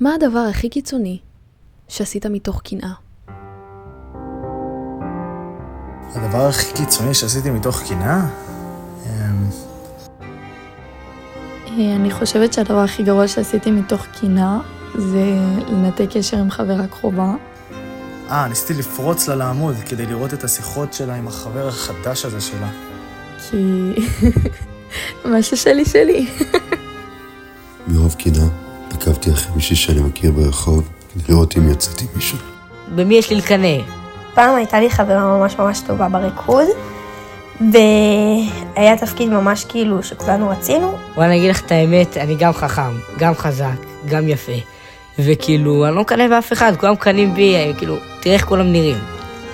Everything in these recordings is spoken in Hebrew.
מה הדבר הכי קיצוני שעשית מתוך קנאה? הדבר הכי קיצוני שעשיתי מתוך קנאה? אמ, אה, אני חושבת שהדבר הכי גרוע שעשיתי מתוך קנאה זה לנתק קשר עם חברה קרובה. אה, ניסיתי לפרוץ לה לעמוד כדי לראות את השיחות שלה עם החבר החדש הזה שלה. כי מה ששלי שלי. מרוב קנאה, עקבתי אחרי מישהי שאני מכיר ברחוב כדי לראות אם יצאתי מישהו. במי יש לי לקנא? פעם הייתה לי חברה ממש ממש טובה בריקוד, והיה תפקיד ממש כאילו שכולנו רצינו. וואי, אני אגיד לך את האמת, אני גם חכם, גם חזק, גם יפה. וכאילו, אני לא מקנא באף אחד, כולם מקנאים בי, אה, כאילו, תראה איך כולם נראים.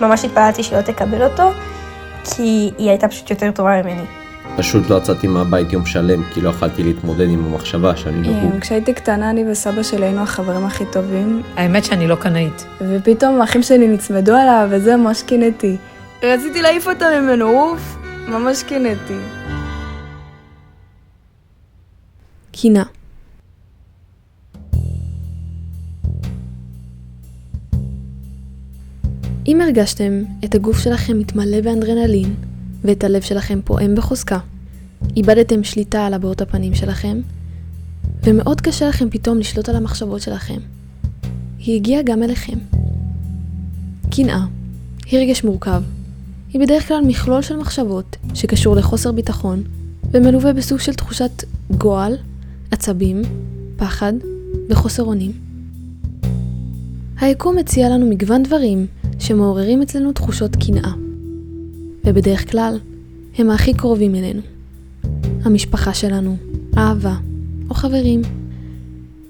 ממש התפללתי שהיא לא תקבל אותו, כי היא הייתה פשוט יותר טובה ממני. פשוט לא יצאתי מהבית יום שלם, כי לא יכלתי להתמודד עם המחשבה שאני נהוג. אה, כשהייתי קטנה אני וסבא שלי היינו החברים הכי טובים, האמת שאני לא קנאית. ופתאום האחים שלי נצמדו עליו וזה ממש קינאתי. רציתי להעיף אותם ממנו, אוף, ממש קינאתי. קנאה. אם הרגשתם את הגוף שלכם מתמלא באנדרנלין ואת הלב שלכם פועם בחוזקה, איבדתם שליטה על הבעות הפנים שלכם, ומאוד קשה לכם פתאום לשלוט על המחשבות שלכם, היא הגיעה גם אליכם. קנאה היא רגש מורכב. היא בדרך כלל מכלול של מחשבות שקשור לחוסר ביטחון ומלווה בסוג של תחושת גועל, עצבים, פחד וחוסר אונים. היקום מציע לנו מגוון דברים שמעוררים אצלנו תחושות קנאה, ובדרך כלל הם הכי קרובים אלינו. המשפחה שלנו, אהבה או חברים.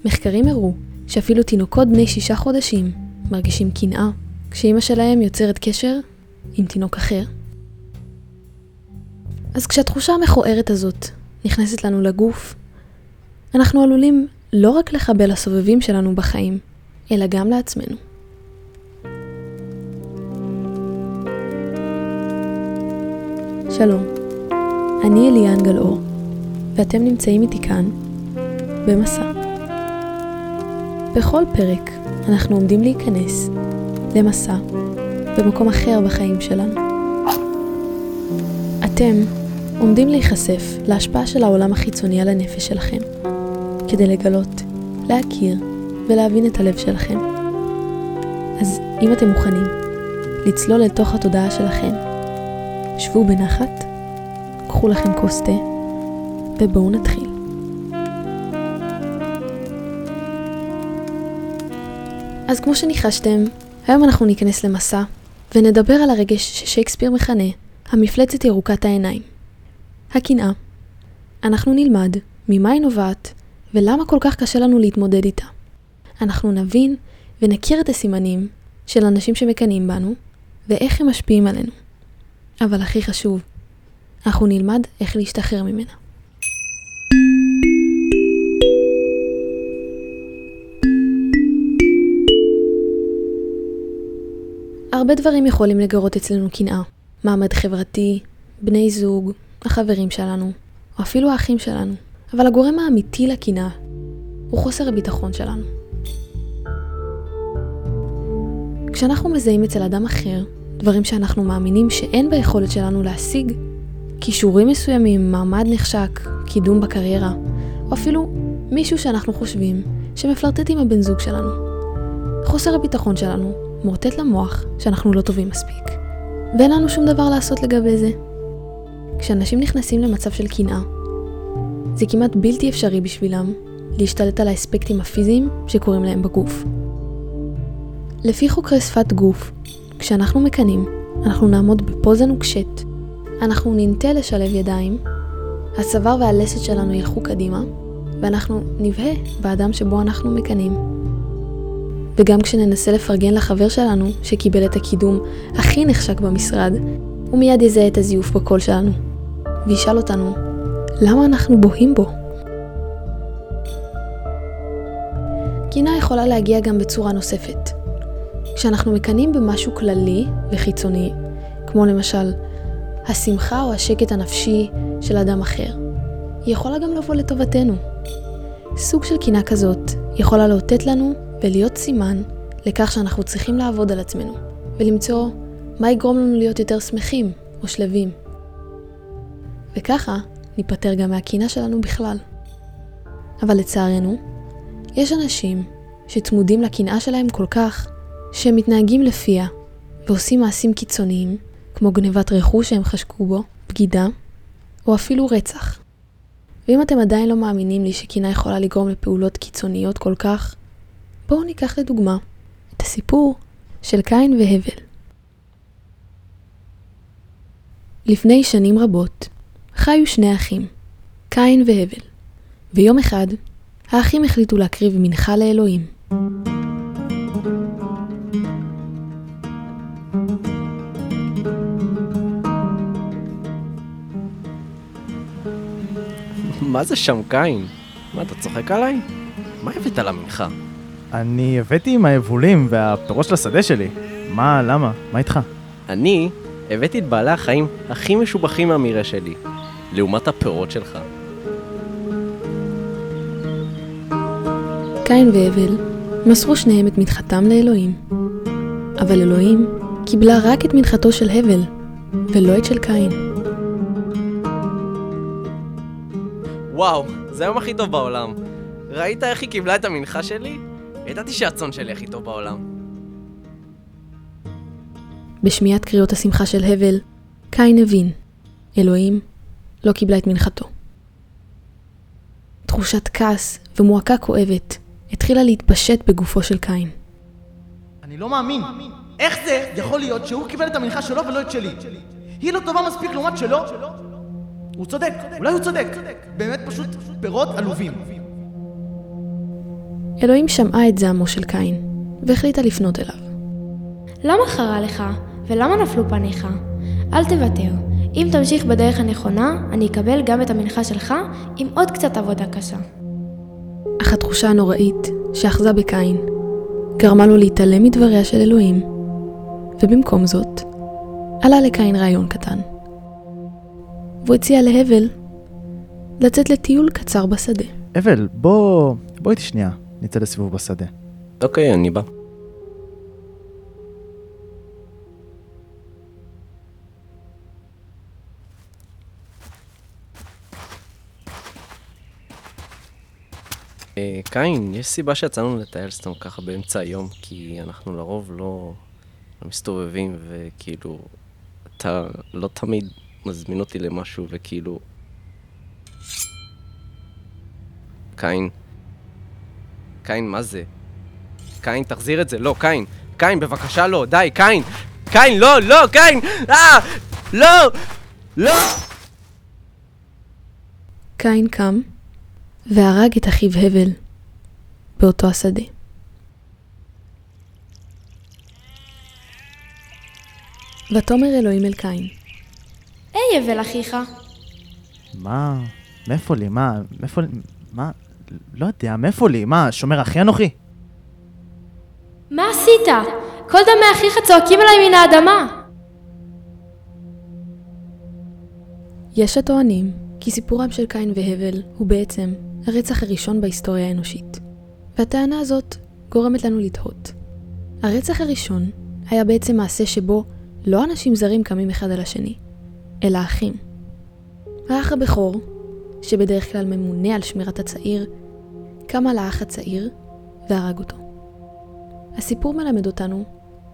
מחקרים הראו שאפילו תינוקות בני שישה חודשים מרגישים קנאה כשאימא שלהם יוצרת קשר עם תינוק אחר. אז כשהתחושה המכוערת הזאת נכנסת לנו לגוף, אנחנו עלולים לא רק לחבל לסובבים שלנו בחיים, אלא גם לעצמנו. שלום, אני אליאן גלאור, ואתם נמצאים איתי כאן, במסע. בכל פרק אנחנו עומדים להיכנס למסע במקום אחר בחיים שלנו. אתם עומדים להיחשף להשפעה של העולם החיצוני על הנפש שלכם, כדי לגלות, להכיר ולהבין את הלב שלכם. אז אם אתם מוכנים לצלול לתוך התודעה שלכם, שבו בנחת, קחו לכם כוס תה, ובואו נתחיל. אז כמו שניחשתם, היום אנחנו ניכנס למסע, ונדבר על הרגש ששייקספיר מכנה המפלצת ירוקת העיניים. הקנאה. אנחנו נלמד ממה היא נובעת, ולמה כל כך קשה לנו להתמודד איתה. אנחנו נבין ונכיר את הסימנים של אנשים שמקנאים בנו, ואיך הם משפיעים עלינו. אבל הכי חשוב, אנחנו נלמד איך להשתחרר ממנה. הרבה דברים יכולים לגרות אצלנו קנאה. מעמד חברתי, בני זוג, החברים שלנו, או אפילו האחים שלנו. אבל הגורם האמיתי לקנאה הוא חוסר הביטחון שלנו. כשאנחנו מזהים אצל אדם אחר דברים שאנחנו מאמינים שאין ביכולת שלנו להשיג, כישורים מסוימים, מעמד נחשק, קידום בקריירה, או אפילו מישהו שאנחנו חושבים שמפלרטט עם הבן זוג שלנו. חוסר הביטחון שלנו מורטט למוח שאנחנו לא טובים מספיק, ואין לנו שום דבר לעשות לגבי זה. כשאנשים נכנסים למצב של קנאה, זה כמעט בלתי אפשרי בשבילם להשתלט על האספקטים הפיזיים שקורים להם בגוף. לפי חוקרי שפת גוף, כשאנחנו מקנאים, אנחנו נעמוד בפוזה נוקשת, אנחנו ננטה לשלב ידיים, הצוואר והלסת שלנו ילכו קדימה, ואנחנו נבהה באדם שבו אנחנו מקנאים. וגם כשננסה לפרגן לחבר שלנו שקיבל את הקידום הכי נחשק במשרד, הוא מיד יזהה את הזיוף בקול שלנו, וישאל אותנו, למה אנחנו בוהים בו? קינה יכולה להגיע גם בצורה נוספת. כשאנחנו מקנאים במשהו כללי וחיצוני, כמו למשל השמחה או השקט הנפשי של אדם אחר, היא יכולה גם לבוא לטובתנו. סוג של קינה כזאת יכולה לאותת לנו ולהיות סימן לכך שאנחנו צריכים לעבוד על עצמנו, ולמצוא מה יגרום לנו להיות יותר שמחים או שלווים. וככה ניפטר גם מהקינה שלנו בכלל. אבל לצערנו, יש אנשים שצמודים לקנאה שלהם כל כך, שהם מתנהגים לפיה ועושים מעשים קיצוניים, כמו גנבת רכוש שהם חשקו בו, בגידה, או אפילו רצח. ואם אתם עדיין לא מאמינים לי שקנאה יכולה לגרום לפעולות קיצוניות כל כך, בואו ניקח לדוגמה את הסיפור של קין והבל. לפני שנים רבות חיו שני אחים, קין והבל, ויום אחד האחים החליטו להקריב מנחה לאלוהים. מה זה שם קין? מה, אתה צוחק עליי? מה הבאת למנחה? אני הבאתי עם היבולים והפירות של השדה שלי. מה, למה? מה איתך? אני הבאתי את בעלי החיים הכי משובחים מהמרעה שלי, לעומת הפירות שלך. קין והבל מסרו שניהם את מנחתם לאלוהים. אבל אלוהים קיבלה רק את מנחתו של הבל, ולא את של קין. וואו, זה היום הכי טוב בעולם. ראית איך היא קיבלה את המנחה שלי? ידעתי שהצאן שלי הכי טוב בעולם. בשמיעת קריאות השמחה של הבל, קין הבין, אלוהים לא קיבלה את מנחתו. תחושת כעס ומועקה כואבת התחילה להתפשט בגופו של קין. אני לא מאמין. איך זה יכול להיות שהוא קיבל את המנחה שלו ולא את שלי? היא לא טובה מספיק לעומת שלו? הוא צודק, אולי הוא צודק. באמת פשוט פירות עלובים. אלוהים שמעה את זעמו של קין, והחליטה לפנות אליו. למה חרה לך? ולמה נפלו פניך? אל תוותר. אם תמשיך בדרך הנכונה, אני אקבל גם את המנחה שלך עם עוד קצת עבודה קשה. אך התחושה הנוראית שאחזה בקין גרמה לו להתעלם מדבריה של אלוהים, ובמקום זאת, עלה לקין רעיון קטן. והוא הציע להבל לצאת לטיול קצר בשדה. אבל, בוא... בוא איתי שנייה, נצא לסיבוב בשדה. אוקיי, אני בא. אה, קין, יש סיבה שיצאנו לטייל סתם ככה באמצע היום, כי אנחנו לרוב לא, לא מסתובבים, וכאילו, אתה לא תמיד מזמין אותי למשהו, וכאילו... קין, קין, מה זה? קין, תחזיר את זה, לא, קין, קין, בבקשה לא, די, קין, קין, לא, לא, קין, אה, לא, לא! קין קם והרג את אחיו הבל באותו השדה. ותאמר אלוהים אל קין, היי הבל אחיך. מה? מאיפה לי? מה? מאיפה לי? מה? לא יודע, מאיפה לי? מה, שומר אחי אנוכי? מה עשית? כל דמי אחיך צועקים עליי מן האדמה. יש הטוענים כי סיפורם של קין והבל הוא בעצם הרצח הראשון בהיסטוריה האנושית. והטענה הזאת גורמת לנו לתהות. הרצח הראשון היה בעצם מעשה שבו לא אנשים זרים קמים אחד על השני, אלא אחים. האח הבכור, שבדרך כלל ממונה על שמירת הצעיר, קם על האח הצעיר והרג אותו. הסיפור מלמד אותנו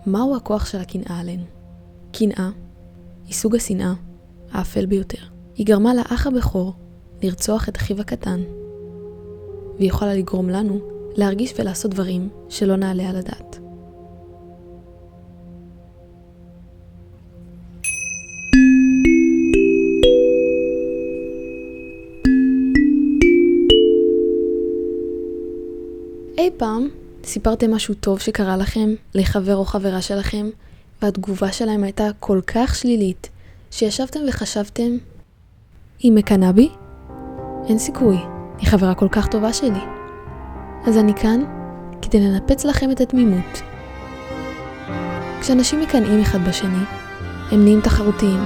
מהו הכוח של הקנאה עלינו. קנאה היא סוג השנאה האפל ביותר. היא גרמה לאח הבכור לרצוח את אחיו הקטן, והיא יכולה לגרום לנו להרגיש ולעשות דברים שלא נעלה על הדעת. פעם סיפרתם משהו טוב שקרה לכם לחבר או חברה שלכם, והתגובה שלהם הייתה כל כך שלילית, שישבתם וחשבתם, היא מקנאה בי? אין סיכוי, היא חברה כל כך טובה שלי. אז אני כאן כדי לנפץ לכם את התמימות. כשאנשים מקנאים אחד בשני, הם נהיים תחרותיים.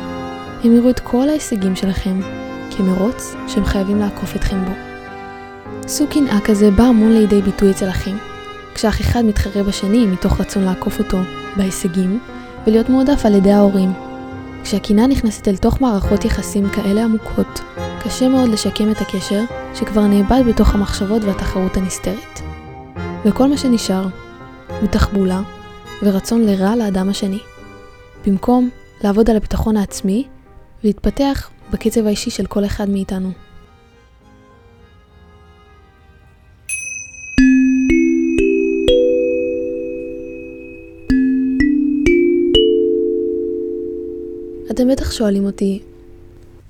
הם יראו את כל ההישגים שלכם כמרוץ שהם חייבים לעקוף אתכם בו. סוג קנאה כזה בא המון לידי ביטוי אצל אחים. כשאח אחד מתחרה בשני מתוך רצון לעקוף אותו בהישגים ולהיות מועדף על ידי ההורים. כשהקנאה נכנסת אל תוך מערכות יחסים כאלה עמוקות, קשה מאוד לשקם את הקשר שכבר נאבד בתוך המחשבות והתחרות הנסתרת. וכל מה שנשאר הוא תחבולה ורצון לרע לאדם השני. במקום לעבוד על הביטחון העצמי ולהתפתח בקצב האישי של כל אחד מאיתנו. אתם בטח שואלים אותי,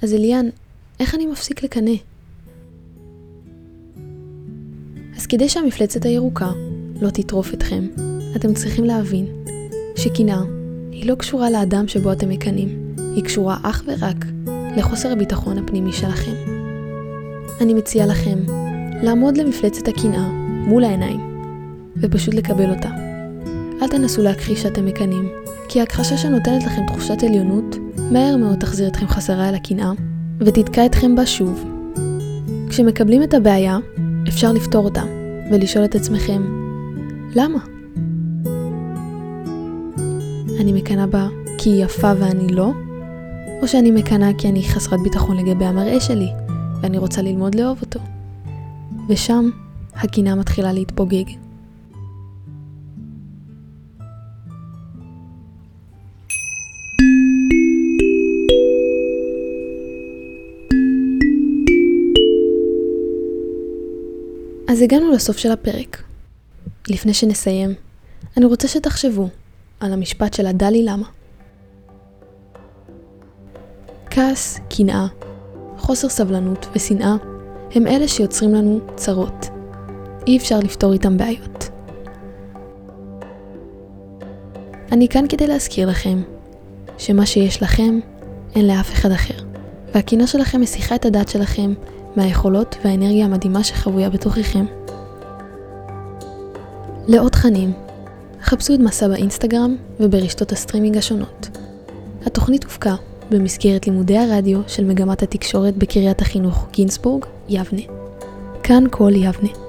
אז אליאן, איך אני מפסיק לקנא? אז כדי שהמפלצת הירוקה לא תטרוף אתכם, אתם צריכים להבין שקנאה היא לא קשורה לאדם שבו אתם מקנאים, היא קשורה אך ורק לחוסר הביטחון הפנימי שלכם. אני מציעה לכם לעמוד למפלצת הקנאה מול העיניים ופשוט לקבל אותה. אל תנסו להכחיש שאתם מקנאים, כי ההכחשה שנותנת לכם תחושת עליונות, מהר מאוד תחזיר אתכם חזרה אל הקנאה, ותתקע אתכם בה שוב. כשמקבלים את הבעיה, אפשר לפתור אותה, ולשאול את עצמכם, למה? אני מקנאה בה כי היא יפה ואני לא? או שאני מקנאה כי אני חסרת ביטחון לגבי המראה שלי, ואני רוצה ללמוד לאהוב אותו? ושם הקנאה מתחילה להתפוגג. אז הגענו לסוף של הפרק. לפני שנסיים, אני רוצה שתחשבו על המשפט של הדלי למה. כעס, קנאה, חוסר סבלנות ושנאה הם אלה שיוצרים לנו צרות. אי אפשר לפתור איתם בעיות. אני כאן כדי להזכיר לכם שמה שיש לכם אין לאף אחד אחר, והקנאה שלכם מסיחה את הדעת שלכם מהיכולות והאנרגיה המדהימה שחבויה בתוככם. לעוד תכנים, חפשו את מסע באינסטגרם וברשתות הסטרימינג השונות. התוכנית הופקה במסגרת לימודי הרדיו של מגמת התקשורת בקריית החינוך גינסבורג, יבנה. כאן כל יבנה.